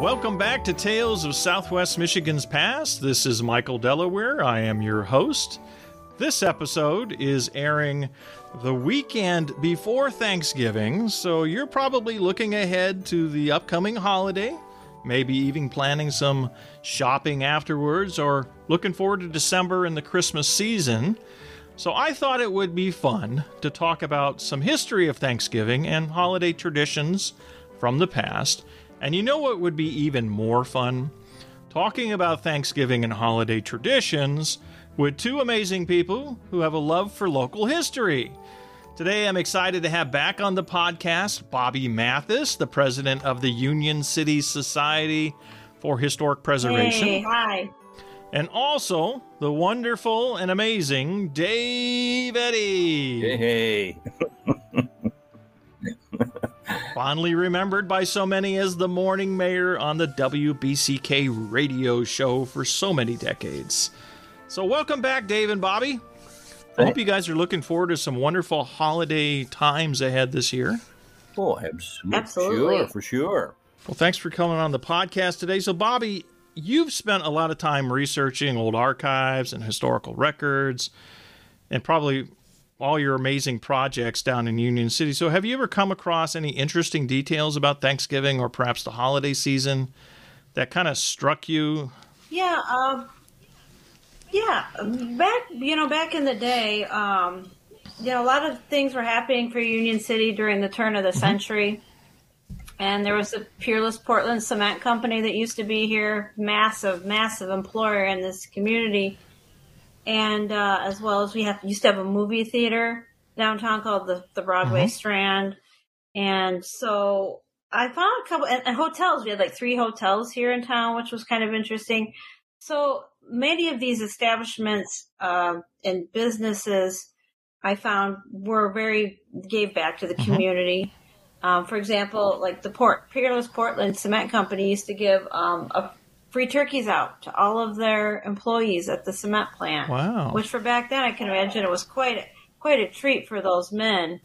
Welcome back to Tales of Southwest Michigan's Past. This is Michael Delaware. I am your host. This episode is airing the weekend before Thanksgiving, so you're probably looking ahead to the upcoming holiday, maybe even planning some shopping afterwards, or looking forward to December and the Christmas season. So I thought it would be fun to talk about some history of Thanksgiving and holiday traditions from the past. And you know what would be even more fun? Talking about Thanksgiving and holiday traditions with two amazing people who have a love for local history. Today, I'm excited to have back on the podcast Bobbie Mathis, the president of the Union City Society for Historic Preservation. Hey, hi. And also the wonderful and amazing Dave Eddy. Hey, hey. Fondly remembered by so many as the morning mayor on the WBCK radio show for so many decades. So, welcome back, Dave and Bobbie. I hope you guys are looking forward to some wonderful holiday times ahead this year. Oh, absolutely. Absolutely. Sure, for sure. Well, thanks for coming on the podcast today. So, Bobbie, you've spent a lot of time researching old archives and historical records, and probably all your amazing projects down in Union City. So, have you ever come across any interesting details about Thanksgiving or perhaps the holiday season that kind of struck you? Yeah, um, yeah. Back, you know, back in the day, um, you know, a lot of things were happening for Union City during the turn of the century. And there was a Peerless Portland Cement Company that used to be here, massive, massive employer in this community. And uh, as well as we have used to have a movie theater downtown called the, the Broadway Strand. And so I found a couple and, and hotels. We had like three hotels here in town, which was kind of interesting. So many of these establishments um, and businesses I found were very gave back to the community. Um, for example, like the Port Peerless Portland Cement Company used to give um, a free turkeys out to all of their employees at the cement plant. Wow. Which for back then, I can imagine it was quite quite a treat for those men.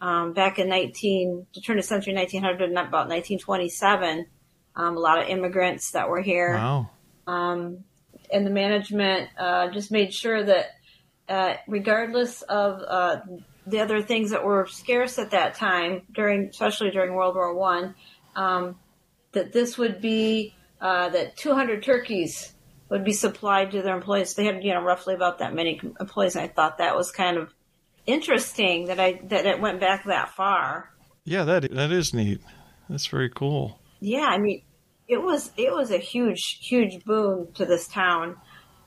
Um, back in 19, the turn of century 1900, not about 1927, um, a lot of immigrants that were here Wow. um, and the management uh, just made sure that uh, regardless of uh, the other things that were scarce at that time during especially during world war one um, that this would be uh, that 200 turkeys would be supplied to their employees they had you know roughly about that many employees And i thought that was kind of interesting that i that it went back that far Yeah, that that is neat. That's very cool. yeah, I mean, it was it was a huge huge boon to this town.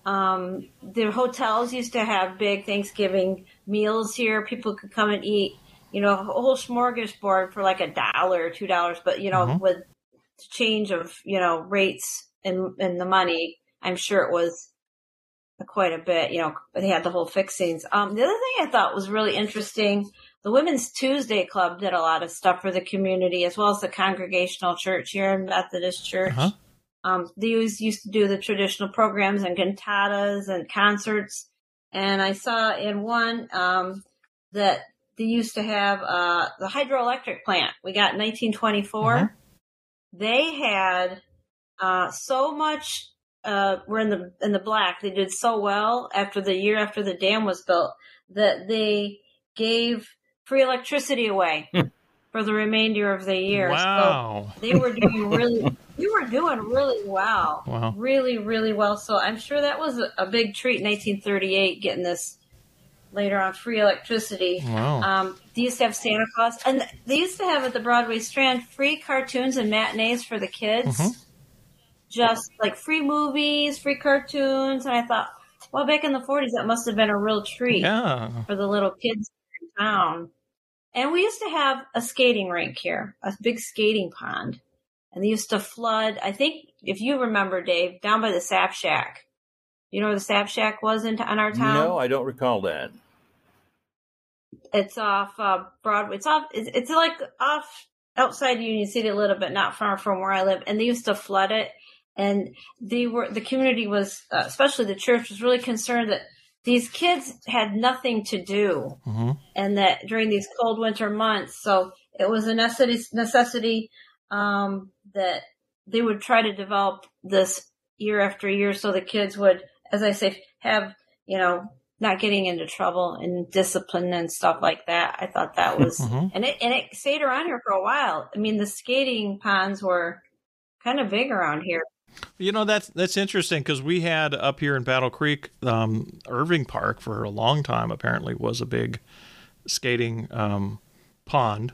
Um, the hotels used to have big Thanksgiving meals here. People could come and eat, you know, a whole smorgasbord for like a dollar or two dollars, but you know, Mhm. with change of you know rates and and the money, I'm sure it was quite a bit. You know, they had the whole fixings. Um, the other thing I thought was really interesting the Women's Tuesday Club did a lot of stuff for the community, as well as the Congregational Church here in Methodist Church. Uh-huh. Um, they always used to do the traditional programs and cantatas and concerts. And I saw in one um, that they used to have uh, the hydroelectric plant we got in 1924. Mhm. They had uh, so much. Uh, we're in the in the black. They did so well after the year after the dam was built that they gave free electricity away Hmm. for the remainder of the year. So Wow. they were doing really they were doing really well Wow. really really well so i'm sure that was a, a big treat in 1938 getting this later on free electricity Wow. um, they used to have santa claus and they used to have at the broadway strand free cartoons and matinees for the kids Mhm. just like free movies free cartoons and i thought well back in the 40s that must have been a real treat Yeah. for the little kids in town. And we used to have a skating rink here, a big skating pond. And they used to flood, I think, if you remember, Dave, down by the Sap Shack. You know where the Sap Shack was in, in our town? No, I don't recall that. It's off uh, Broadway. It's off, it's, it's like off outside Union City a little bit, not far from where I live. And they used to flood it. And they were, the community was, uh, especially the church was really concerned that these kids had nothing to do. hmm and that during these cold winter months, so it was a necessity necessity um, that they would try to develop this year after year so the kids would, as I say, have, you know, not getting into trouble and discipline and stuff like that. I thought that was, Mhm. and it, and it stayed around here for a while. I mean, the skating ponds were kind of big around here. You know that's that's interesting because we had up here in Battle Creek, um, Irving Park for a long time. Apparently, was a big skating um, pond,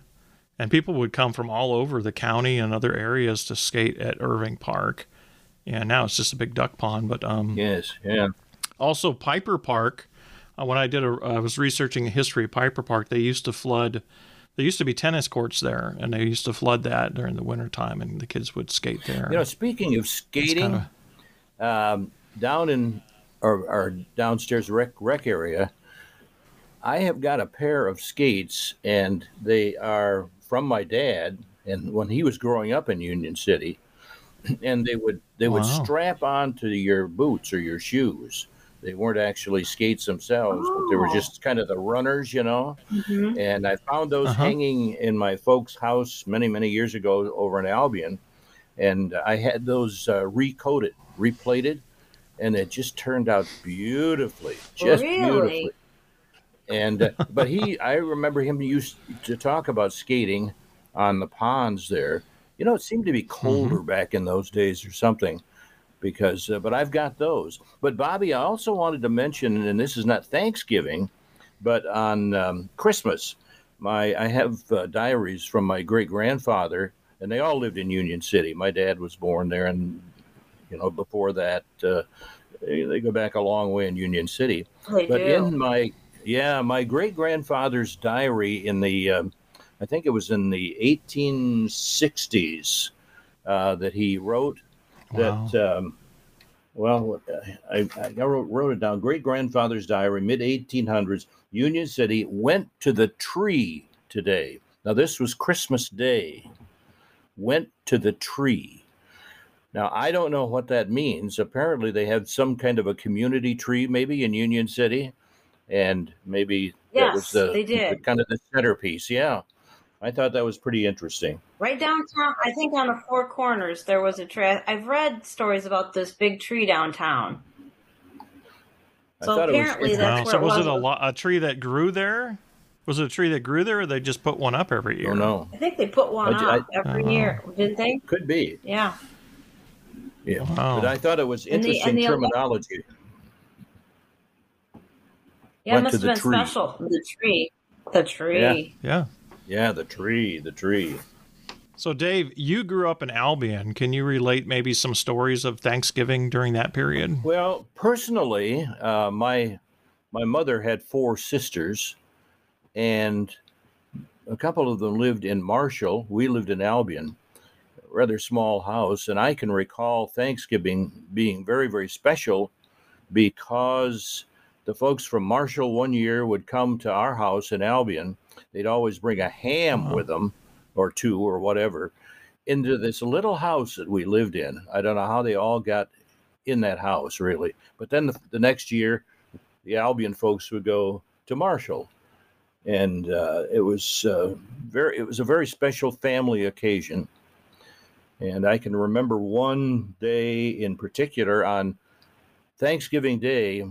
and people would come from all over the county and other areas to skate at Irving Park. And now it's just a big duck pond. But um, Yes, yeah. also Piper Park. Uh, when I did a, I was researching the history of Piper Park. They used to flood. There used to be tennis courts there, and they used to flood that during the wintertime, and the kids would skate there. You know, speaking of skating, kinda- um, down in our, our downstairs rec, rec area, I have got a pair of skates, and they are from my dad. And when he was growing up in Union City, and they would they would Wow. strap onto your boots or your shoes. They weren't actually skates themselves, but they were Oh. just kind of the runners, you know. Mm-hmm. And I found those Uh-huh. hanging in my folks' house many, many years ago over in Albion. And I had those uh, recoated, replated, and it just turned out beautifully, just Really? beautifully. And uh, but he, I remember him used to talk about skating on the ponds there. You know, it seemed to be colder back in those days or something. Because, uh, but I've got those. But Bobbie, I also wanted to mention, and this is not Thanksgiving, but on um, Christmas, my I have uh, diaries from my great grandfather, and they all lived in Union City. My dad was born there, and you know before that, uh, they, they go back a long way in Union City. They But do. in my yeah, my great grandfather's diary in the, um, I think it was in the 1860s uh, that he wrote Wow. that. Um, well, I, I wrote, wrote it down. Great grandfather's diary, mid 1800s. Union City went to the tree today. Now this was Christmas Day. Went to the tree. Now I don't know what that means. Apparently they had some kind of a community tree, maybe in Union City, and maybe that was the, they did. the kind of the centerpiece. Yeah, I thought that was pretty interesting. Right downtown, I think on the Four Corners, there was a tree. I've read stories about this big tree downtown. I So thought it was apparently interesting. that's Wow. where So it was was. it a, lo- a tree that grew there? Was it a tree that grew there, or they just put one up every year? Oh no, I think they put one I ju- I- up every Oh. year, didn't they? could be. Yeah. Yeah, Wow. but I thought it was And the- interesting and the- terminology. Yeah, Went it must have been tree. special. The tree. The tree. Yeah. Yeah, the tree, the tree. So, Dave, you grew up in Albion. Can you relate maybe some stories of Thanksgiving during that period? Well, personally, uh, my my mother had four sisters, and a couple of them lived in Marshall. We lived in Albion, a rather small house, and I can recall Thanksgiving being very, very special because the folks from Marshall one year would come to our house in Albion. They'd always bring a ham Wow. with them, or two, or whatever, into this little house that we lived in. I don't know how they all got in that house, really. But then the, the next year, the Albion folks would go to Marshall, and uh, it was uh, very it was a very special family occasion. And I can remember one day in particular on Thanksgiving Day,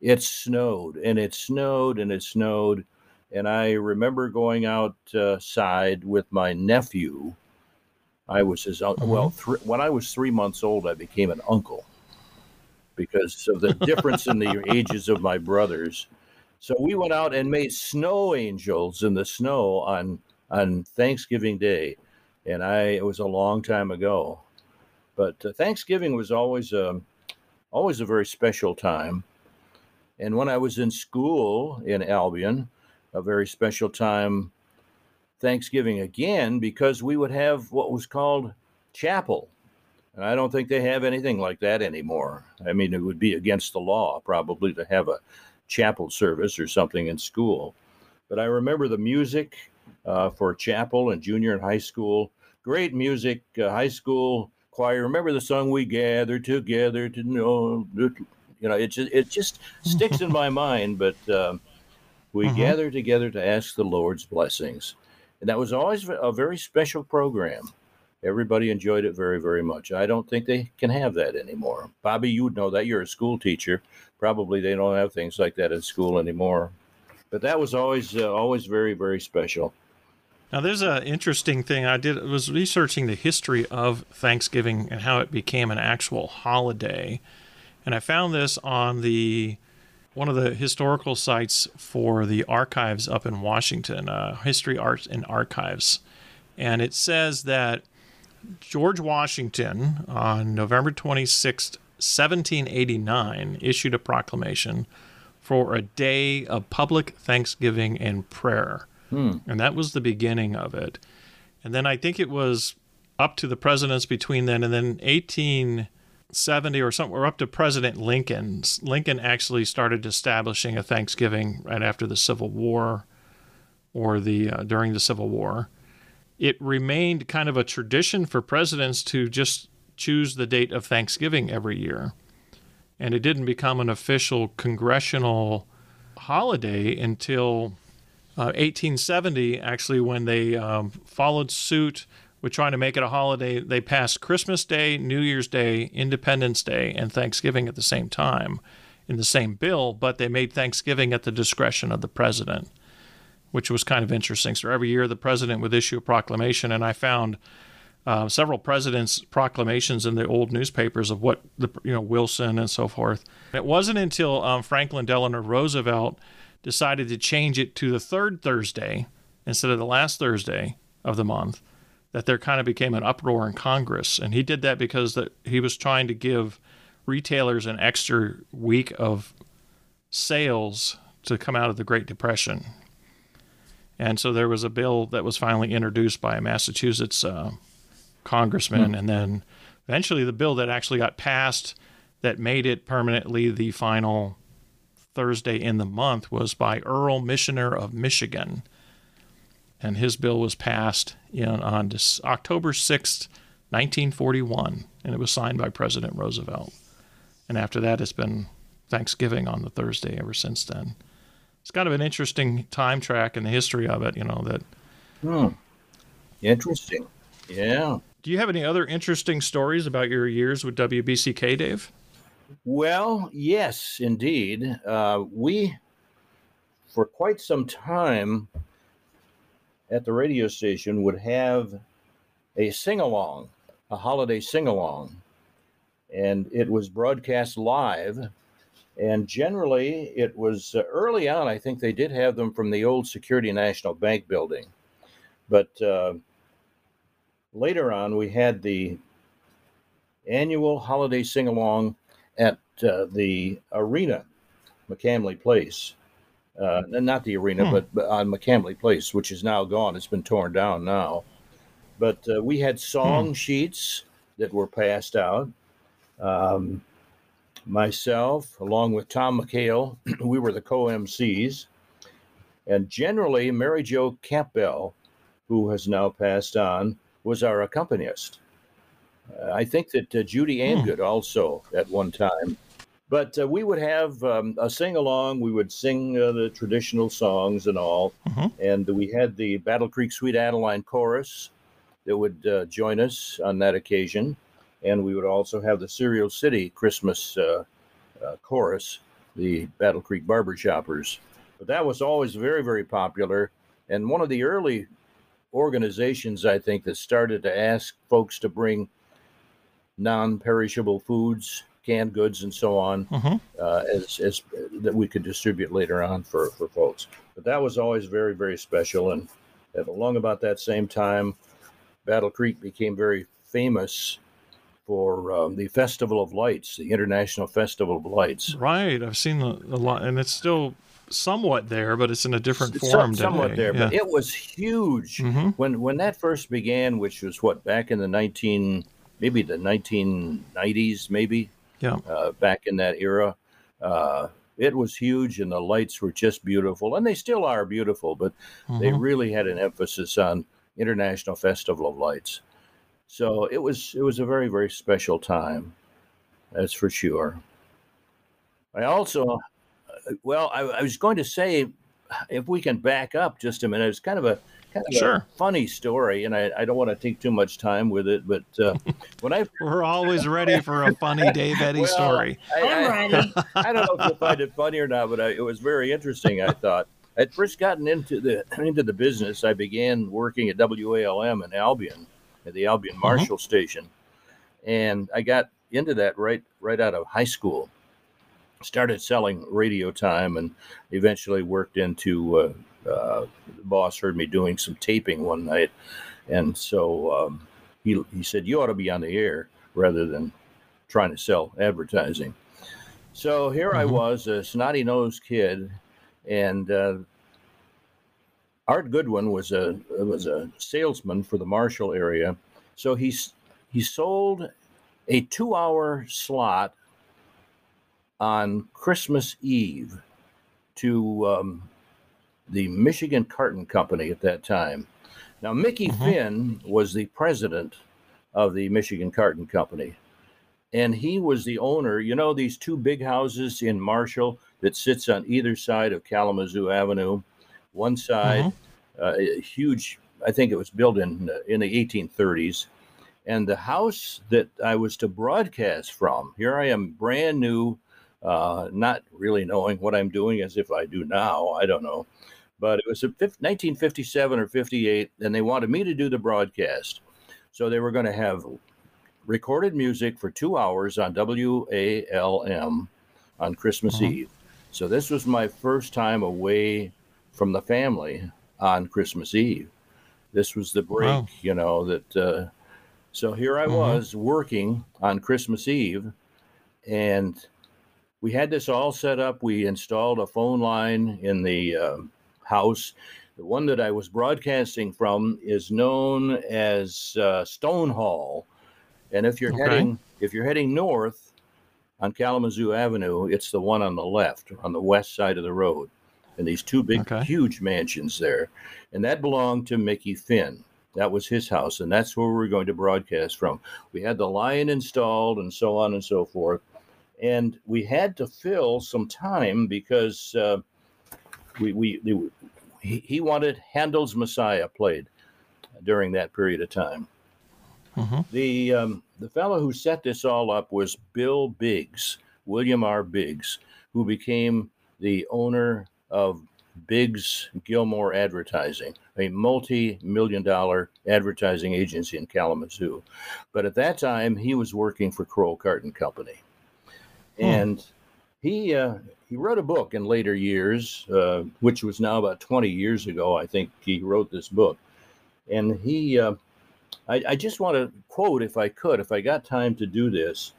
it snowed and it snowed and it snowed. And I remember going outside uh, with my nephew. I was his uncle. Mm-hmm. Well, thr when I was three months old, I became an uncle because of the difference in the ages of my brothers. So we went out and made snow angels in the snow on on Thanksgiving Day, and I it was a long time ago, but uh, Thanksgiving was always a always a very special time. And when I was in school in Albion, a very special time Thanksgiving again because we would have what was called chapel. And I don't think they have anything like that anymore. I mean, it would be against the law probably to have a chapel service or something in school. But I remember the music uh, for chapel and junior and high school. Great music, uh, high school choir. Remember the song "We Gather Together to Know"? You know, it just it just sticks in my mind. But uh, we Mhm. gather together to ask the Lord's blessings, and that was always a very special program. everybody enjoyed it very, very much. I don't think they can have that anymore. Bobbie, you would know that. You're a school teacher. Probably they don't have things like that in school anymore. But that was always, uh, always very, very special. Now, there's an interesting thing I did. was researching the history of Thanksgiving and how it became an actual holiday, and I found this on the one of the historical sites for the archives up in Washington, uh, History, Art, and Archives, and it says that George Washington on November 26, 1789, issued a proclamation for a day of public thanksgiving and prayer. Hmm. And that was the beginning of it. And then I think it was up to the presidents between then and then 1870 or something, or up to President Lincoln. Lincoln actually started establishing a Thanksgiving right after the Civil War or the uh, during the Civil War it remained kind of a tradition for presidents to just choose the date of Thanksgiving every year. And it didn't become an official congressional holiday until uh, 1870, actually, when they um, followed suit with trying to make it a holiday. They passed Christmas Day, New Year's Day, Independence Day, and Thanksgiving at the same time in the same bill, but they made Thanksgiving at the discretion of the president which was kind of interesting. So every year the president would issue a proclamation, and I found uh, several presidents' proclamations in the old newspapers of what the you know Wilson and so forth. It wasn't until um, Franklin Delano Roosevelt decided to change it to the third Thursday instead of the last Thursday of the month that there kind of became an uproar in Congress, and he did that because that he was trying to give retailers an extra week of sales to come out of the Great Depression. And so there was a bill that was finally introduced by a Massachusetts uh, congressman, mm. and then eventually the bill that actually got passed that made it permanently the final Thursday in the month was by Earl Michener of Michigan. And his bill was passed in, on October 6th, 1941, and it was signed by President Roosevelt. And after that, it's been Thanksgiving on the Thursday ever since then it's kind of an interesting time track in the history of it. You know that. Hmm. Interesting. Yeah. Do you have any other interesting stories about your years with WBCK, Dave? Well, yes, indeed. Uh, we, for quite some time, at the radio station, would have a sing along, a holiday sing along, and it was broadcast live and generally, it was uh, early on, I think they did have them from the old Security National Bank building. But uh, later on, we had the annual holiday sing along at uh, the arena, McCamley Place. Uh, not the arena, hmm. but, but, on McCamley Place, which is now gone. It's been torn down now. But uh, we had song hmm. sheets that were passed out. Um, myself, along with Tom McHale, we were the co MCs. And generally, Mary Jo Campbell, who has now passed on, was our accompanist. Uh, I think that uh, Judy Angood hmm. also at one time. But uh, we would have um, a sing along. We would sing uh, the traditional songs and all. Mm-hmm. And we had the Battle Creek Sweet Adeline chorus that would uh, join us on that occasion and we would also have the Cereal City Christmas uh, uh, chorus, the Battle Creek Barber Shoppers. But that was always very, very popular, and one of the early organizations I think that started to ask folks to bring non-perishable foods, canned goods, and so on, mm-hmm. uh, as, as that we could distribute later on for for folks. But that was always very, very special, and at along about that same time, Battle Creek became very famous for um, the Festival of Lights, the International Festival of Lights. Right, I've seen a, lot, and it's still somewhat there, but it's in a different form. it's form. somewhat there, yeah. but it was huge mm-hmm. when when that first began, which was what back in the nineteen, maybe the nineteen nineties, maybe. Yeah. Uh, back in that era, uh, it was huge, and the lights were just beautiful, and they still are beautiful. But mm-hmm. they really had an emphasis on International Festival of Lights. So it was it was a very very special time, that's for sure. I also, well, I, I was going to say, if we can back up just a minute, it's kind of a kind of Sure. a funny story, and I, I don't want to take too much time with it. But uh, when I We're always ready for a funny Dave Eddy Well, story. I, I'm ready. I don't know if you'll find it funny or not, but I, it was very interesting. I thought I'd first gotten into the into the business. I began working at WALM in Albion, at the Albion Marshall Station, and I got into that right right out of high school. Started selling radio time, and eventually worked into. Uh, the boss heard me doing some taping one night, and so um, he he said, "You ought to be on the air rather than trying to sell advertising." So here I Mhm. was, a snotty nosed kid, and uh, Art Goodwin was a was a salesman for the Marshall area. So he's he sold a two hour slot on Christmas Eve to um, the Michigan Carton Company at that time. Now Mickey Mhm. Finn was the president of the Michigan Carton Company and he was the owner. You know these two big houses in Marshall that sits on either side of Kalamazoo Avenue. One side, uh, a huge. I think it was built in in the 1830s, and the house that I was to broadcast from. Here I am, brand new, uh, not really knowing what I'm doing as if I do now. I don't know, but it was a fif- 1957 or 58, and they wanted me to do the broadcast. So they were going to have recorded music for two hours on WALM on Christmas Mhm. Eve. So this was my first time away from the family on Christmas Eve. This was the break, Wow. you know, that. Uh, so here I Mhm. was working on Christmas Eve, and we had this all set up. We installed a phone line in the um house. The one that I was broadcasting from is known as uh, Stone Hall, and if you're Okay. heading if you're heading north on Kalamazoo Avenue, it's the one on the left, on the west side of the road, and these two big, Okay. huge mansions there, and that belonged to Mickey Finn. That was his house, and that's where we were going to broadcast from. We had the line installed, and so on and so forth, and we had to fill some time because uh, we we. we he, wanted Handel's Messiah played during that period of time. Mhm. The um, the fellow who set this all up was Bill Biggs, William R. Biggs, who became the owner of Biggs Gilmore Advertising, a multi-million dollar advertising agency in Kalamazoo. But at that time, he was working for Kroll Carton Company, Hmm. and he uh, he wrote a book in later years, uh, which was now about 20 years ago. I think he wrote this book, and he. Uh, I, I just want to quote, if I could, if I got time to do this.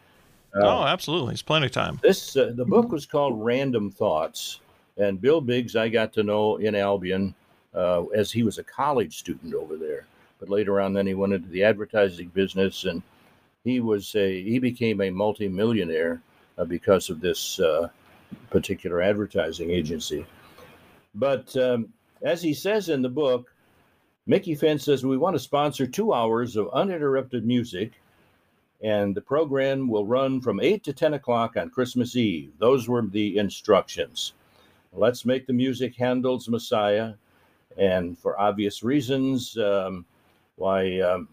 Uh, oh, absolutely. It's plenty of time. This uh, the book was called Random Thoughts, and Bill Biggs I got to know in Albion uh, as he was a college student over there. But later on, then he went into the advertising business, and he was a he became a multimillionaire because of this uh, particular advertising agency. But um, as he says in the book, Mickey Finn says we want to sponsor two hours of uninterrupted music and the program will run from 8 to 10 o'clock on Christmas Eve. Those were the instructions. Let's make the music Handel's Messiah, and for obvious reasons, um, why um,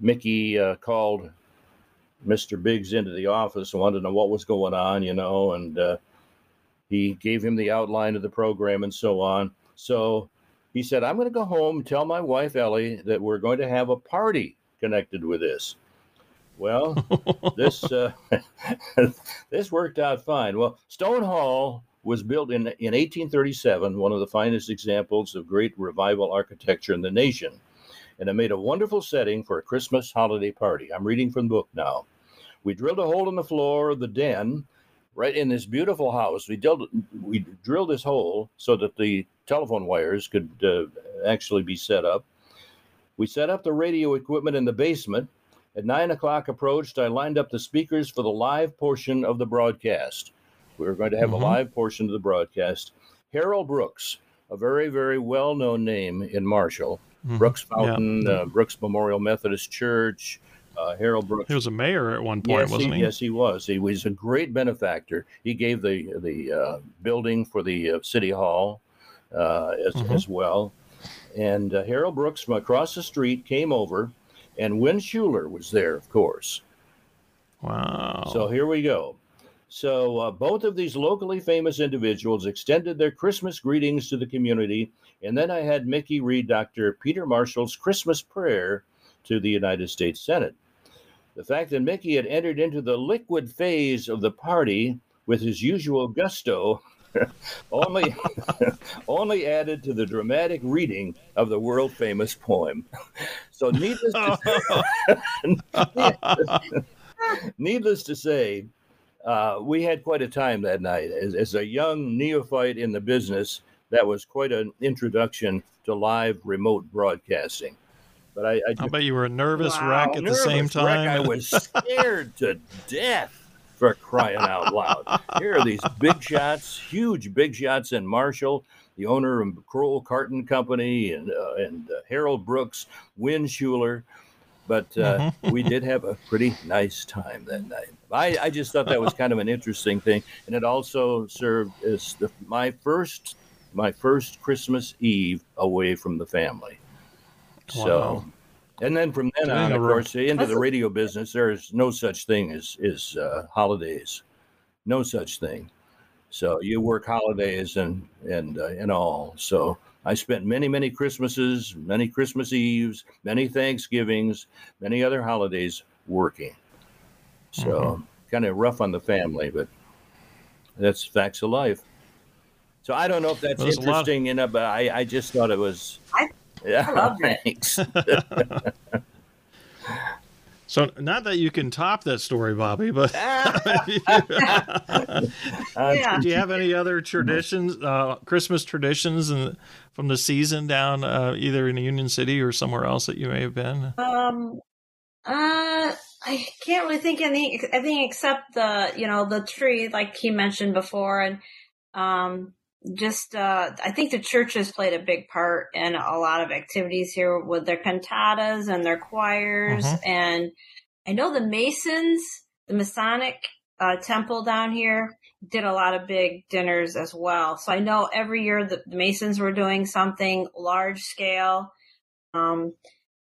Mickey uh, called Mr. Biggs into the office and wanted to know what was going on, you know, and uh, he gave him the outline of the program and so on. So he said, I'm going to go home and tell my wife, Ellie, that we're going to have a party connected with this. Well, this uh, this worked out fine. Well, Stone Hall was built in in 1837, one of the finest examples of Greek Revival architecture in the nation, and it made a wonderful setting for a Christmas holiday party. I'm reading from the book now. We drilled a hole in the floor of the den, right in this beautiful house. We drilled we drilled this hole so that the telephone wires could uh, actually be set up. We set up the radio equipment in the basement. At nine o'clock approached, I lined up the speakers for the live portion of the broadcast. We were going to have Mhm. a live portion of the broadcast. Harold Brooks, a very, very well known name in Marshall, Mhm. Brooks Yeah. Fountain, uh, Brooks Memorial Methodist Church, uh, Harold Brooks. He was a mayor at one point, yes, wasn't he, he? yes, he was. He was a great benefactor. He gave the the uh, building for the uh, city hall uh, as, Mhm. as well. and uh, Harold Brooks from across the street came over, and Win Schuler was there, of course. Wow. So here we go. So uh, both of these locally famous individuals extended their Christmas greetings to the community, and then I had Mickey read Dr. Peter Marshall's Christmas prayer to the United States Senate. The fact that Mickey had entered into the liquid phase of the party with his usual gusto only only added to the dramatic reading of the world famous poem. So needless to say, needless to say uh, we had quite a time that night. As, as, a young neophyte in the business, that was quite an introduction to live remote broadcasting. But I, I, I bet you were a nervous wow. wreck at the same time. Wreck. I was scared to death for crying out loud. Here are these big shots, huge big shots in Marshall, the owner of Kroll Carton Company, and uh, and uh, Harold Brooks, Win Schuler. But uh, mm-hmm. we did have a pretty nice time that night. I, I just thought that was kind of an interesting thing, and it also served as the, my first my first Christmas Eve away from the family. Wow. So, and then from then on, of course, into the radio business, there is no such thing as is uh, holidays, no such thing. So you work holidays and and uh, and all. So I spent many many Christmases, many Christmas Eves, many Thanksgivings, many other holidays working. So mm-hmm. kind of rough on the family, but that's facts of life. So I don't know if that's well, interesting enough, but I, I just thought it was. I, yeah, I love thanks. so not that you can top that story, Bobbie, but yeah. do you have any other traditions, uh, Christmas traditions, and from the season down uh, either in Union City or somewhere else that you may have been? Um, uh, I can't really think any anything except the you know the tree like he mentioned before and um just uh I think the churches played a big part in a lot of activities here with their cantatas and their choirs uh-huh. and I know the Masons the Masonic uh, temple down here did a lot of big dinners as well so I know every year the, the Masons were doing something large scale um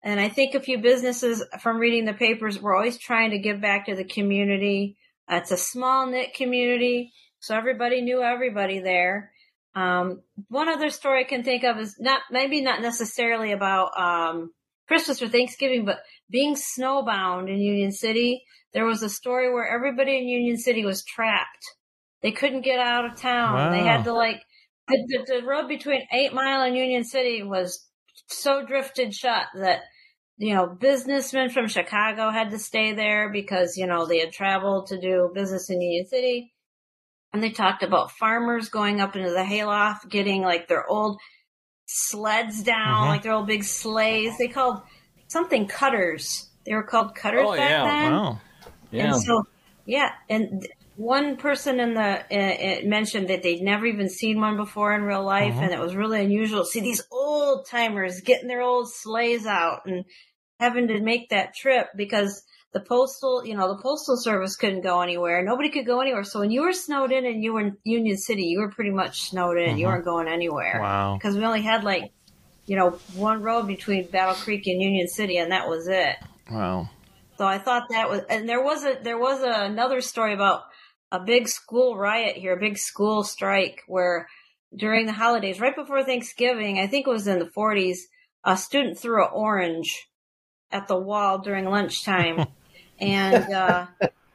and I think a few businesses from reading the papers were always trying to give back to the community. Uh, it's a small knit community, so everybody knew everybody there. Um, one other story I can think of is not maybe not necessarily about um, Christmas or Thanksgiving, but being snowbound in Union City. There was a story where everybody in Union City was trapped. They couldn't get out of town. Wow. They had to like the, the, the road between Eight Mile and Union City was so drifted shut that you know, businessmen from Chicago had to stay there because, you know, they had traveled to do business in Union City. And they talked about farmers going up into the hayloft, getting like their old sleds down, mm-hmm. like their old big sleighs. They called something cutters. They were called cutters oh, back yeah. then. Wow. Yeah. And so, yeah. And one person in the uh, mentioned that they'd never even seen one before in real life, mm-hmm. and it was really unusual to see these old timers getting their old sleighs out and having to make that trip because the postal, you know, the postal service couldn't go anywhere. Nobody could go anywhere. So when you were snowed in and you were in Union City, you were pretty much snowed in. Mm-hmm. You weren't going anywhere. Wow. Because we only had like, you know, one road between Battle Creek and Union City, and that was it. Wow. So I thought that was, and there was a there was a, another story about a big school riot here, a big school strike where during the holidays, right before Thanksgiving, I think it was in the 40s, a student threw an orange at the wall during lunchtime. and uh,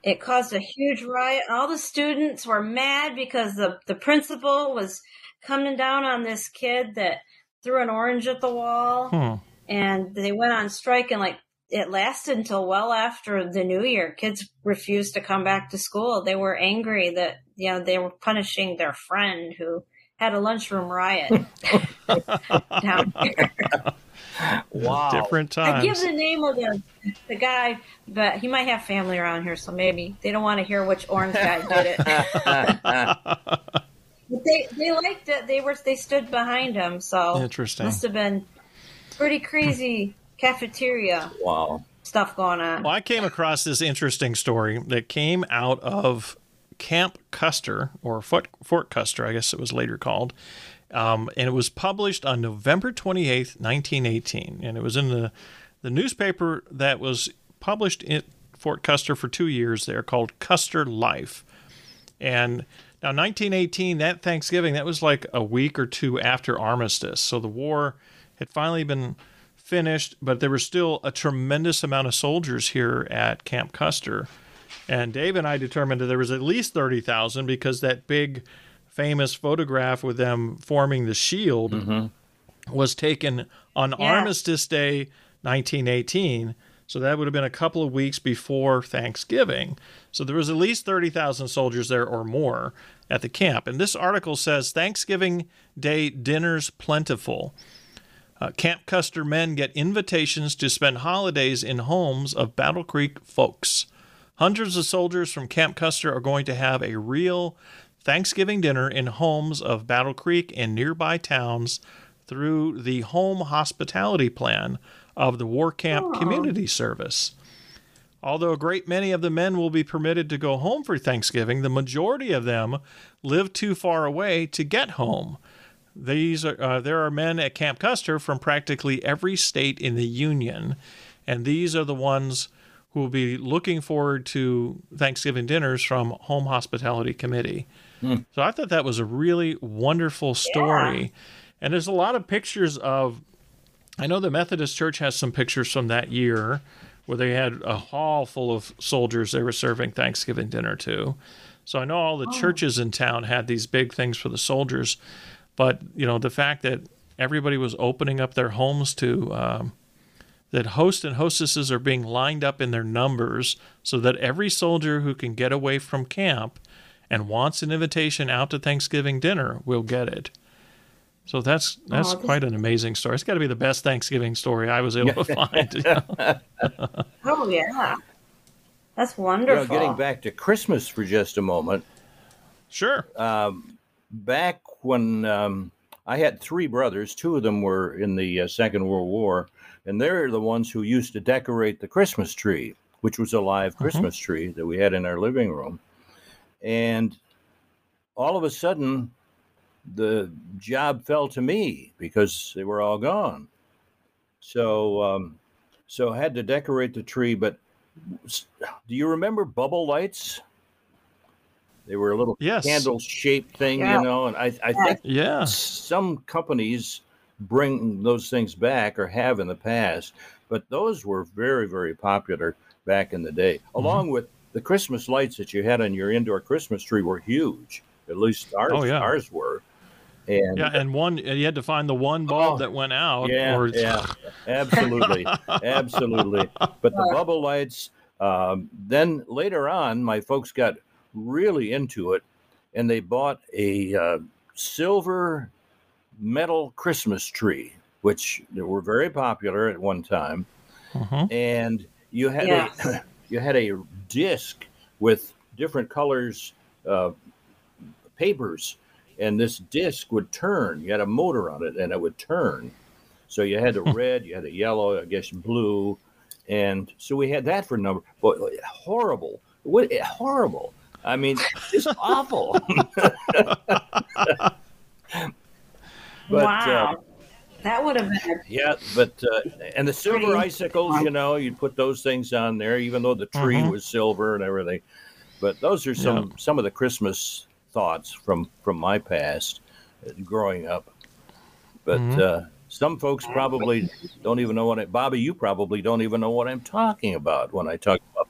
it caused a huge riot. All the students were mad because the, the principal was coming down on this kid that threw an orange at the wall. Hmm. And they went on strike and like it lasted until well after the new year. Kids refused to come back to school. They were angry that, you know, they were punishing their friend who had a lunchroom riot down here. Wow. Different times. I give the name of the, the guy, but he might have family around here, so maybe they don't want to hear which orange guy did it. but they, they liked it. They were they stood behind him, so interesting. Must have been pretty crazy cafeteria wow stuff going on. Well, I came across this interesting story that came out of Camp Custer or Fort, Fort Custer, I guess it was later called, Um, and it was published on November 28th, 1918. And it was in the, the newspaper that was published in Fort Custer for two years there called Custer Life. And now, 1918, that Thanksgiving, that was like a week or two after armistice. So the war had finally been finished, but there was still a tremendous amount of soldiers here at Camp Custer. And Dave and I determined that there was at least 30,000 because that big famous photograph with them forming the shield mm-hmm. was taken on yeah. Armistice Day 1918. So that would have been a couple of weeks before Thanksgiving. So there was at least 30,000 soldiers there or more at the camp. And this article says Thanksgiving Day dinners plentiful. Uh, camp Custer men get invitations to spend holidays in homes of Battle Creek folks. Hundreds of soldiers from Camp Custer are going to have a real Thanksgiving dinner in homes of Battle Creek and nearby towns through the home hospitality plan of the War Camp Aww. Community Service. Although a great many of the men will be permitted to go home for Thanksgiving, the majority of them live too far away to get home. These are, uh, there are men at Camp Custer from practically every state in the Union, and these are the ones who will be looking forward to Thanksgiving dinners from Home Hospitality Committee. Mm. So I thought that was a really wonderful story. Yeah. And there's a lot of pictures of I know the Methodist Church has some pictures from that year where they had a hall full of soldiers they were serving Thanksgiving dinner to. So I know all the oh. churches in town had these big things for the soldiers, but you know the fact that everybody was opening up their homes to um, that hosts and hostesses are being lined up in their numbers so that every soldier who can get away from camp and wants an invitation out to Thanksgiving dinner will get it. So that's that's oh, quite an amazing story. It's got to be the best Thanksgiving story I was able to find. oh yeah, that's wonderful. You know, getting back to Christmas for just a moment. Sure. Um, back when um, I had three brothers, two of them were in the uh, Second World War, and they're the ones who used to decorate the Christmas tree, which was a live mm-hmm. Christmas tree that we had in our living room. And all of a sudden, the job fell to me because they were all gone. So, um, so I had to decorate the tree. But do you remember bubble lights? They were a little yes. candle shaped thing, yeah. you know. And I, I think yeah. some companies bring those things back or have in the past, but those were very, very popular back in the day, mm-hmm. along with the Christmas lights that you had on your indoor Christmas tree were huge. At least ours, oh, yeah. ours were. And yeah, and one you had to find the one bulb oh, that went out. Yeah, or... yeah, absolutely, absolutely. But the bubble lights. Um, then later on, my folks got really into it, and they bought a uh, silver metal Christmas tree, which were very popular at one time. Mm-hmm. And you had a you had a disc with different colors uh, papers and this disc would turn. You had a motor on it, and it would turn. So you had a red, you had a yellow, I guess blue, and so we had that for a number. But horrible, what horrible! I mean, it's awful. but, wow. Uh, that would have been. Yeah, but uh, and the silver pretty... icicles, you know, you'd put those things on there, even though the tree mm-hmm. was silver and everything. But those are some yeah. some of the Christmas thoughts from from my past uh, growing up. But mm-hmm. uh, some folks probably don't even know what I, Bobbie. You probably don't even know what I'm talking about when I talk about.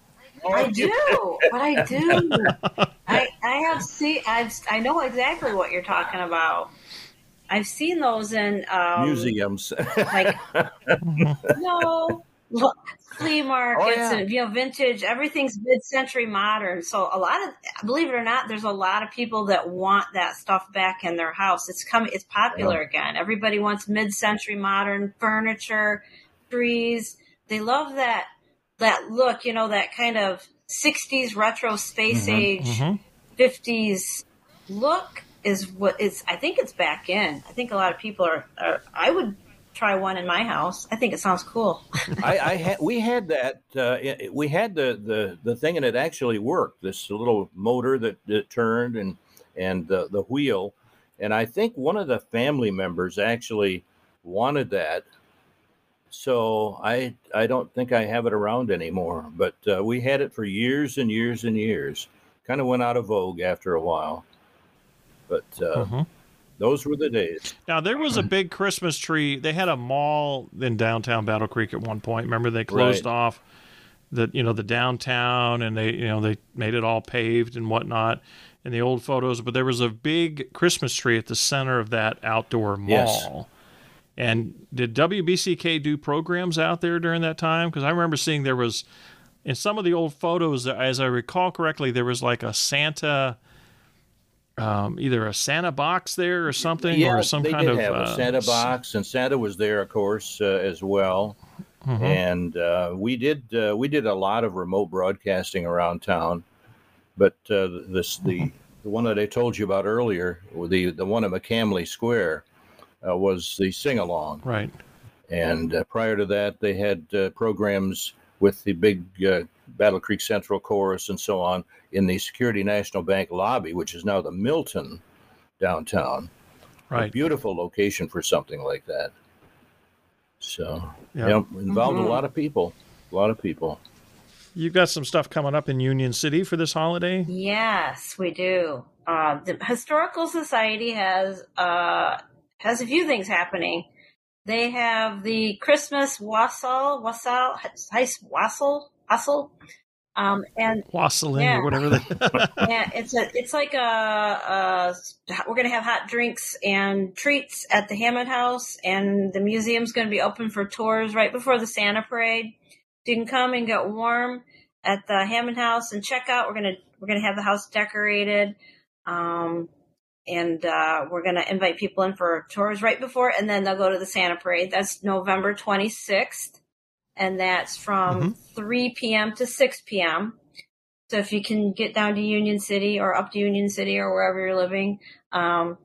I do, but I do. I I have seen. I've I know exactly what you're talking about. I've seen those in um, museums. like no, flea markets oh, yeah. and you know vintage everything's mid-century modern so a lot of believe it or not there's a lot of people that want that stuff back in their house it's coming it's popular yeah. again everybody wants mid-century modern furniture trees they love that that look you know that kind of 60s retro space mm-hmm, age mm-hmm. 50s look is what is i think it's back in i think a lot of people are, are i would try one in my house. I think it sounds cool. I, I had we had that uh, we had the, the the thing and it actually worked. This little motor that, that turned and and the the wheel, And I think one of the family members actually wanted that. So I I don't think I have it around anymore. But uh, we had it for years and years and years. Kind of went out of vogue after a while. But uh, Mhm. those were the days. Now there was a big Christmas tree. They had a mall in downtown Battle Creek at one point. Remember they closed Right. off the you know the downtown and they you know they made it all paved and whatnot in the old photos. But there was a big Christmas tree at the center of that outdoor mall. Yes. And did WBCK do programs out there during that time? Because I remember seeing there was in some of the old photos, as I recall correctly, there was like a Santa. Um, either a Santa box there or something, yeah, or some they kind did of have uh, a Santa box, and Santa was there, of course, uh, as well. Mhm. and uh, we did uh, we did a lot of remote broadcasting around town. But uh, this the the one that I told you about earlier, the the one at McCamly Square, uh, was the sing along. Right. And uh, prior to that, they had uh, programs with the big uh, Battle Creek Central Chorus and so on in the Security National Bank lobby, which is now the Milton downtown. A Right. beautiful location for something like that. So, Yeah. yeah, involved Mhm. a lot of people. A lot of people. You've got some stuff coming up in Union City for this holiday. Yes, we do. Uh, the Historical Society has uh, has a few things happening. They have the Christmas wassail, wassail, heis- wassail, wassail, um, and Wassailing Yeah. or whatever. They, yeah, it's a it's like a, a we're gonna have hot drinks and treats at the Hammond House, and the museum's gonna be open for tours right before the Santa Parade. So you can come and get warm at the Hammond House and check out. We're gonna we're gonna have the house decorated, um, and uh, we're gonna invite people in for tours right before, and then they'll go to the Santa Parade. That's November twenty sixth, and that's from three p.m. to six p.m. So if you can get down to Union City or up to Union City or wherever you're living, um,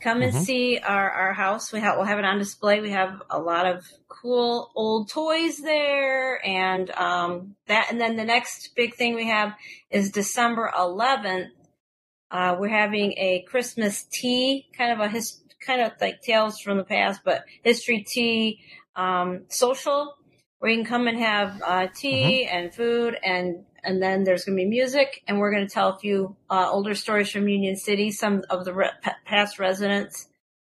come and Mhm. see our, our house. We have we'll have it on display. We have a lot of cool old toys there, and um, that. And then the next big thing we have is December 11th. Uh, we're having a Christmas tea, kind of a his, kind of like tales from the past, but history tea um, social where you can come and have uh, tea and food and and then there's going to be music and we're going to tell a few uh, older stories from union city. Some of the re- past residents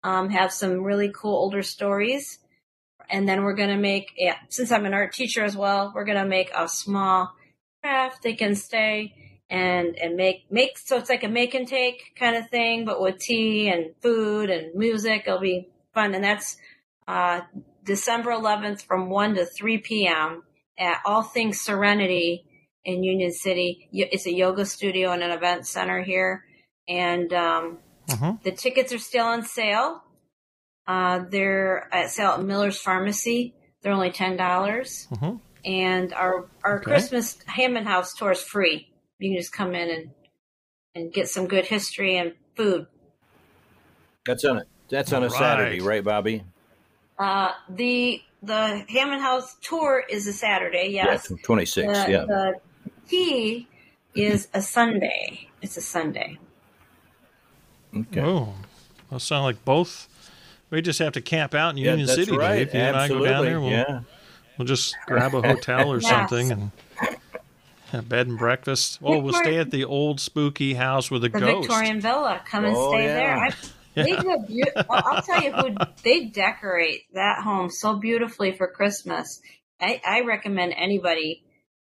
um, have some really cool older stories. And then we're going to make yeah, since i'm an art teacher as well we're going to make a small craft they can stay and and make make so it's like a make and take kind of thing but with tea and food and music it'll be fun and that's uh, December 11th from 1 to 3 p.m. at All Things Serenity in Union City. It's a yoga studio and an event center here. And um, Mhm. the tickets are still on sale. Uh, they're at sale at Miller's Pharmacy. They're only $10. dollars Mhm. And our, our Okay. Christmas Hammond House tour is free. You can just come in and, and get some good history and food. That's on a that's on a Right. Saturday, right, Bobbie? Uh, the the Hammond House tour is a Saturday, yes. Yeah, twenty six. Yeah. the tea is a Sunday. It's a Sunday. Okay. Oh, that sound like both. We just have to camp out in Yeah, Union City, right. Dave. You and I go down there. We'll, yeah. we'll just grab a hotel or Yes. something and have bed and breakfast. Oh, we'll stay at the old spooky house with a The ghost. Victorian Villa. Come and Oh, stay yeah. there. I, They do a beau- I'll I'll tell you who they decorate that home so beautifully for Christmas. I, I recommend anybody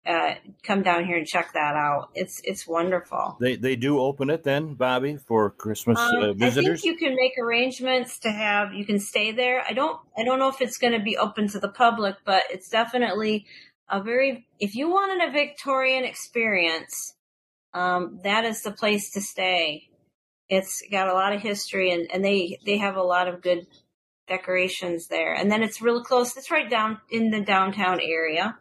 uh, come down here and check that out. It's it's wonderful. They they do open it then, Bobbie, for Christmas Um, uh, I visitors. think you can make arrangements to have you can stay there. I don't I don't know if it's going to be open to the public, but it's definitely a very if you wanted a Victorian experience, um, that is the place to stay. It's got a lot of history and, and they they have a lot of good decorations there. And then it's real close. It's right down in the downtown area.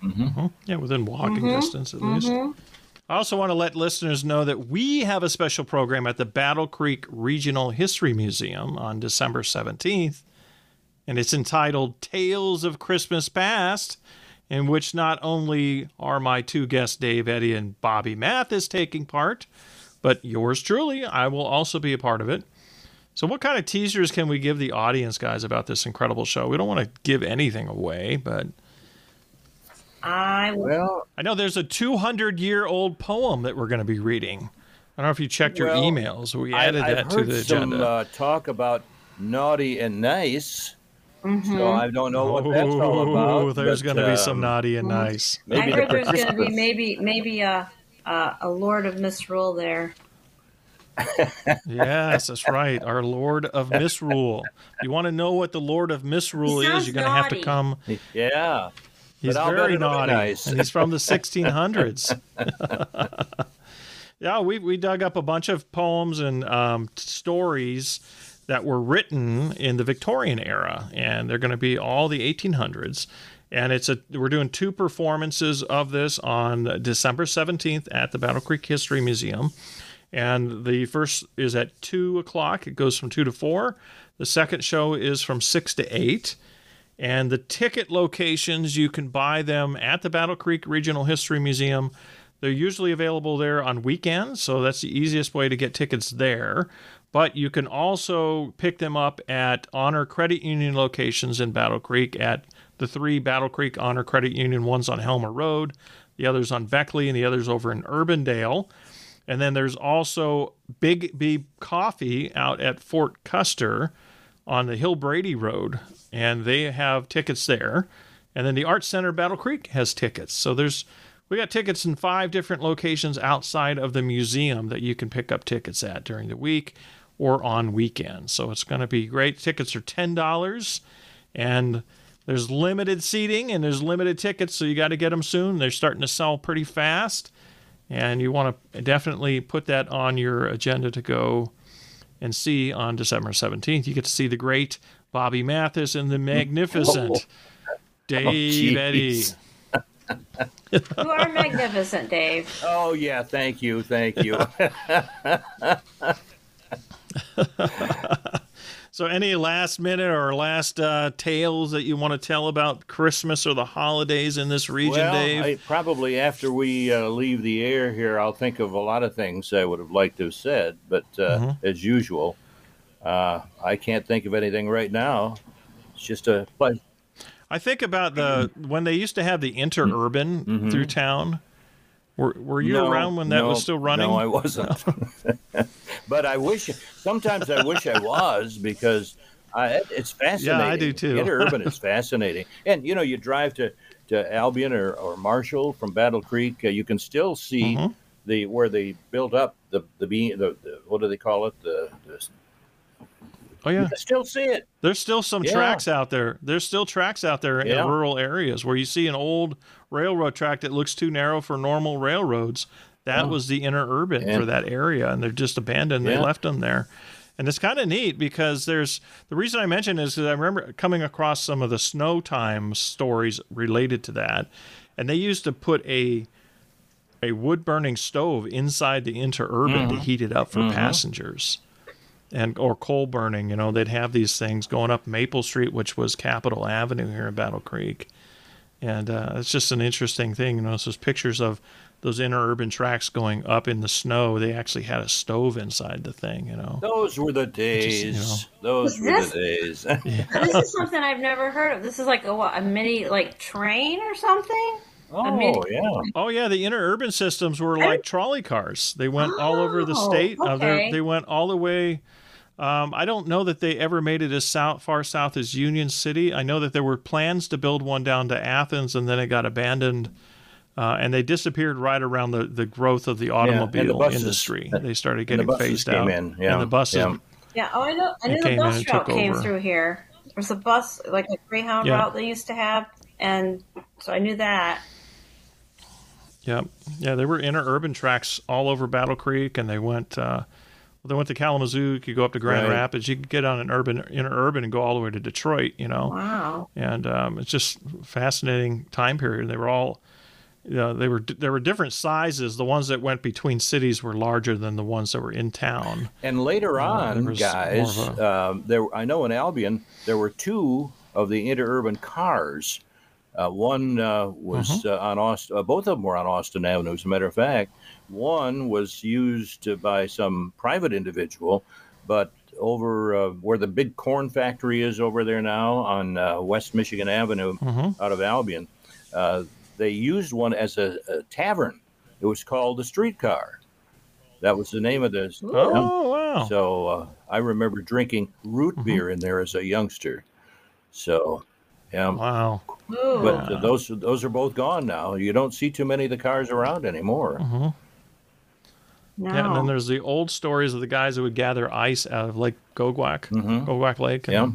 hmm Mhm. Yeah, within walking Mhm. distance at least. Mhm. I also want to let listeners know that we have a special program at the Battle Creek Regional History Museum on December 17th, and it's entitled Tales of Christmas Past, in which not only are my two guests, Dave Eddy and Bobbie Mathis, taking part, but yours truly, I will also be a part of it. So, what kind of teasers can we give the audience, guys, about this incredible show? We don't want to give anything away, but I Well, I know there's a 200 year old poem that we're going to be reading. I don't know if you checked your Well, emails. We added I've that to heard the some agenda. uh, talk about naughty and nice. So I don't know what that's all about. there's going to be some um, naughty and nice. I Maybe heard the there's going to be maybe maybe a a, a Lord of Misrule there. Yes, that's right. Our Lord of Misrule. You want to know what the Lord of Misrule He is? You're going to have to come. Yeah. He's But very naughty, nice. and he's from the 1600s. yeah, we we dug up a bunch of poems and um, stories that were written in the Victorian era, and they're going to be all the 1800s. And it's a we're doing two performances of this on December 17th at the Battle Creek History Museum. And the first is at two o'clock. It goes from two to four. The second show is from six to eight. And the ticket locations, you can buy them at the Battle Creek Regional History Museum. They're usually available there on weekends, so that's the easiest way to get tickets there. But you can also pick them up at Honor Credit Union locations in Battle Creek at the three Battle Creek Honor Credit Union, one's on Helmer Road, the other's on Beckley, and the other's over in Urbandale. And then there's also Biggby Coffee out at Fort Custer on the Hill Brady Road, and they have tickets there. And then the Art Center Battle Creek has tickets. So there's we got tickets in five different locations outside of the museum that you can pick up tickets at during the week or on weekends. So it's going to be great. Tickets are ten dollars, and there's limited seating and there's limited tickets, so you got to get them soon. They're starting to sell pretty fast, and you want to definitely put that on your agenda to go and see on December 17th. You get to see the great Bobbie Mathis and the magnificent oh, Dave Eddy. jeez. You are magnificent, Dave. Oh yeah, thank you, thank you. So, any last minute or last uh, tales that you want to tell about Christmas or the holidays in this region, well, Dave? I, probably after we uh, leave the air here, I'll think of a lot of things I would have liked to have said, but uh, Mm-hmm. as usual, uh, I can't think of anything right now. It's just a pleasure. I think about the when they used to have the interurban through town. Were, were you Mm-hmm. No, around when that no, was still running? No, I wasn't. but I wish. Sometimes I wish I was because I, it's fascinating. Yeah, I do too. Interurban is fascinating, and you know, you drive to to Albion or, or Marshall from Battle Creek, uh, you can still see Mhm. the where they built up the the, the, the what do they call it the, the oh you yeah, can still see it. there's still some Yeah. tracks out there. There's still tracks out there in rural areas where you see an old railroad track that looks too narrow for normal railroads. That Oh. was the interurban Yeah. for that area, and they're just abandoned. They left them there. And it's kind of neat because there's the reason I mentioned is that I remember coming across some of the snow time stories related to that, and they used to put a a wood burning stove inside the interurban Mm-hmm. to heat it up for passengers, and or coal burning. You know, they'd have these things going up Maple Street, which was Capitol Avenue here in Battle Creek, and uh, it's just an interesting thing. You know, so there's pictures of those interurban tracks going up in the snow. They actually had a stove inside the thing. You know. Those were the days. you know. Those Was were this- the days. This is something I've never heard of. This is like a what, a mini like train or something. mean- oh yeah. Oh yeah, the interurban systems were like trolley cars. They went all over the Oh, state. Uh, okay. they went all the way. Um, I don't know that they ever made it as south, far south as Union City. I know that there were plans to build one down to Athens, and then it got abandoned. Uh, and they disappeared right around the, the growth of the automobile buses. industry. They started getting the phased out, in. Yeah. and the buses. yeah. Yeah. Oh, I know. I It knew came the bus route came over. through here. There's a bus like a Greyhound Yeah. route they used to have, and so I knew that. Yep. Yeah, there were interurban tracks all over Battle Creek, and they went. Uh, they went to Kalamazoo. You could go up to Grand Right. Rapids. You could get on an urban interurban and go all the way to Detroit. You know, Wow. and um, it's just fascinating time period. They were all, you know, they were there were different sizes. The ones that went between cities were larger than the ones that were in town. And later there on, was guys, more of um, there I know in Albion there were two of the interurban cars Uh, one uh, was uh, on Austin. Uh, both of them were on Austin Avenue. As a matter of fact, one was used by some private individual, but over uh, where the big corn factory is over there now on uh, West Michigan Avenue, out of Albion, uh, they used one as a, a tavern. It was called the Streetcar. That was the name of this. Oh, wow. So uh, I remember drinking root Mm-hmm. beer in there as a youngster. So, yeah. Wow. But uh, those those are both gone now. You don't see too many of the cars around anymore. Mm-hmm. No. Yeah, and then there's the old stories of the guys who would gather ice out of Lake Goguac, Mhm. Goguac Lake. And, Yeah.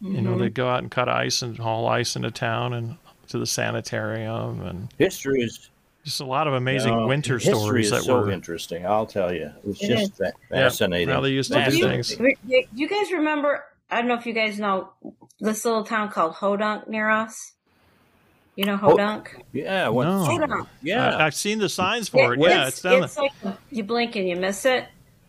You know, Mm-hmm. they'd go out and cut ice and haul ice into town and to the sanitarium and History is just a lot of amazing uh, winter history stories is that so were. interesting. I'll tell you, it's It just is. fa- Yeah, fascinating. how they used to do things. Do you guys remember? I don't know if you guys know this little town called Hodunk near us. You know Hodunk? Yeah, when, No. Hodunk. yeah. I, have seen the signs for it. Yeah, it's, down it's like you blink and you miss it.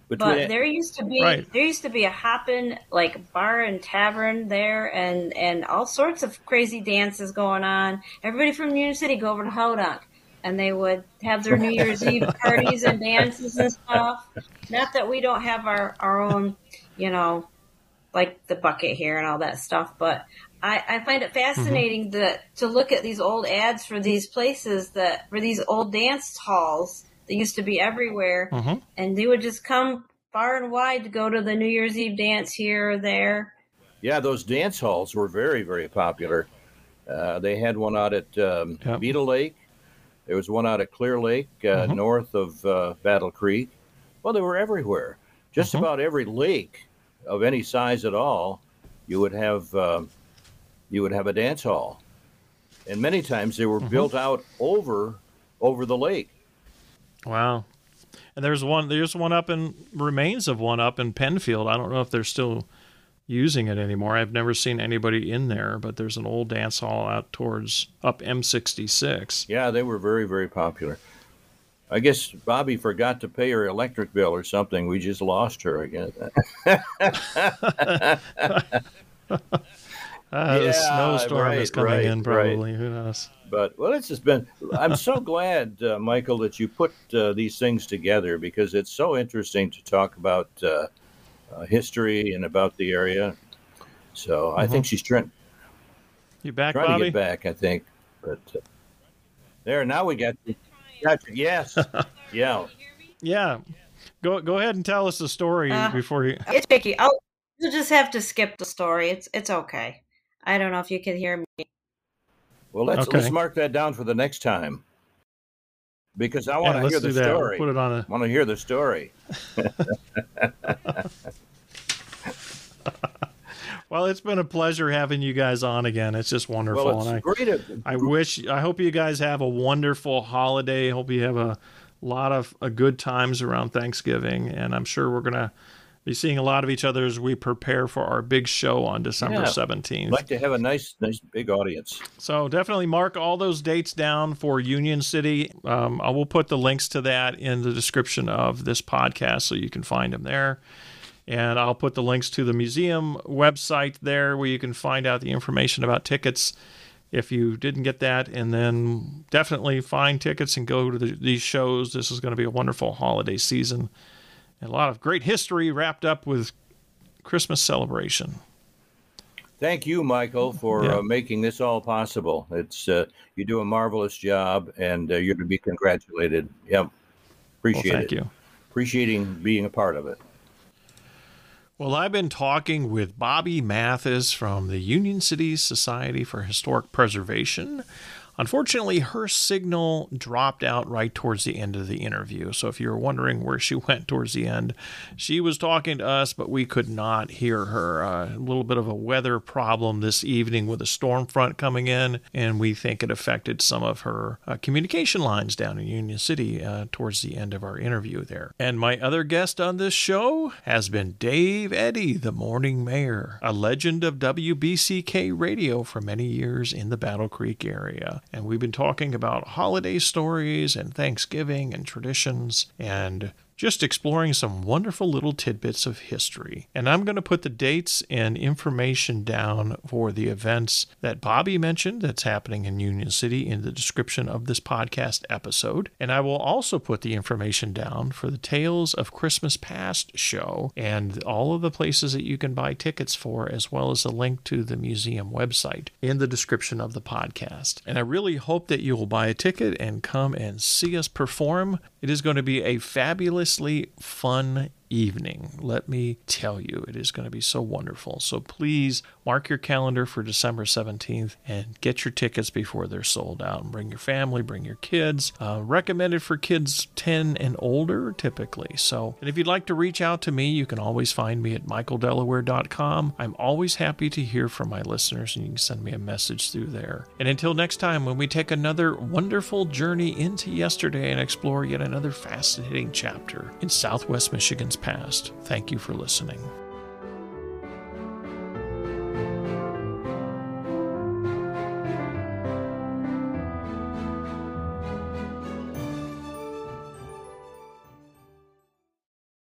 between But there used to be Right. there used to be a hoppin' like bar and tavern there, and and all sorts of crazy dances going on. Everybody from Union City go over to Hodunk, and they would have their New Year's Eve parties and dances and stuff. Not that we don't have our our own, you know, like the bucket here and all that stuff, but. I, I find it fascinating that to look at these old ads for these places that for these old dance halls that used to be everywhere, Mhm. and they would just come far and wide to go to the New Year's Eve dance here or there. Yeah, those dance halls were very, very popular. Uh, they had one out at um, Yep. Beadle Lake. There was one out at Clear Lake, uh, Mhm. north of uh, Battle Creek. Well, they were everywhere. Just Mhm. about every lake of any size at all, you would have um, you would have a dance hall, and many times they were mm-hmm. built out over over the lake. Wow. And there's one there's one up in remains of one up in Penfield. I don't know if they're still using it anymore. I've never seen anybody in there, but there's an old dance hall out towards up M66. Yeah, they were very, very popular. I guess Bobbie forgot to pay her electric bill or something. We just lost her again. Uh, the Yeah, snowstorm is coming right, in probably. Who knows? But well, it's just been. I'm so glad, uh, Michael, that you put uh, these things together because it's so interesting to talk about uh, uh, history and about the area. So I think she's trying You back, trying to get back. I think, but uh, there now we got. got you. Yes, yeah. Yeah. Go go ahead and tell us the story Uh, before you It's tricky. I'll you'll just have to skip the story. It's it's okay. I don't know if you can hear me. Well, let's Okay. let's mark that down for the next time because I Yeah, want to let's hear do the that. We'll story. put it on a I want to hear the story. Well, it's been a pleasure having you guys on again. It's just wonderful. Well, and I great. I wish I hope you guys have a wonderful holiday. Hope you have a lot of uh, good times around Thanksgiving, and I'm sure we're gonna be seeing a lot of each other as we prepare for our big show on December Yeah. 17th. like to have a nice, nice big audience. So definitely mark all those dates down for Union City. Um, I will put the links to that in the description of this podcast so you can find them there. And I'll put the links to the museum website there where you can find out the information about tickets if you didn't get that. And then definitely find tickets and go to the, these shows. This is going to be a wonderful holiday season. And a lot of great history wrapped up with Christmas celebration. Thank you, Michael, for Yeah. uh, making this all possible. It's uh, you do a marvelous job, and uh, you're to be congratulated. Yep, Well, appreciate thank it. you. Appreciating being a part of it. Well, I've been talking with Bobbie Mathis from the Union City Society for Historic Preservation. Unfortunately, her signal dropped out right towards the end of the interview. So, if you're wondering where she went towards the end, she was talking to us, but we could not hear her. Uh, a little bit of a weather problem this evening with a storm front coming in, and we think it affected some of her uh, communication lines down in Union City uh, towards the end of our interview there. And my other guest on this show has been Dave Eddy, the morning mayor, a legend of WBCK radio for many years in the Battle Creek area. And we've been talking about holiday stories and Thanksgiving and traditions and just exploring some wonderful little tidbits of history. And I'm going to put the dates and information down for the events that Bobbie mentioned that's happening in Union City in the description of this podcast episode. And I will also put the information down for the Tales of Christmas Past show and all of the places that you can buy tickets for, as well as a link to the museum website in the description of the podcast. And I really hope that you will buy a ticket and come and see us perform. It is going to be a fun evening. Let me tell you, it is going to be so wonderful. So please mark your calendar for December 17th and get your tickets before they're sold out. And bring your family, bring your kids. Uh, recommended for kids 10 and older, typically. So, and if you'd like to reach out to me, you can always find me at michaeldelaware.com. I'm always happy to hear from my listeners, and you can send me a message through there. And until next time, when we take another wonderful journey into yesterday and explore yet another fascinating chapter in Southwest Michigan's past. Thank you for listening.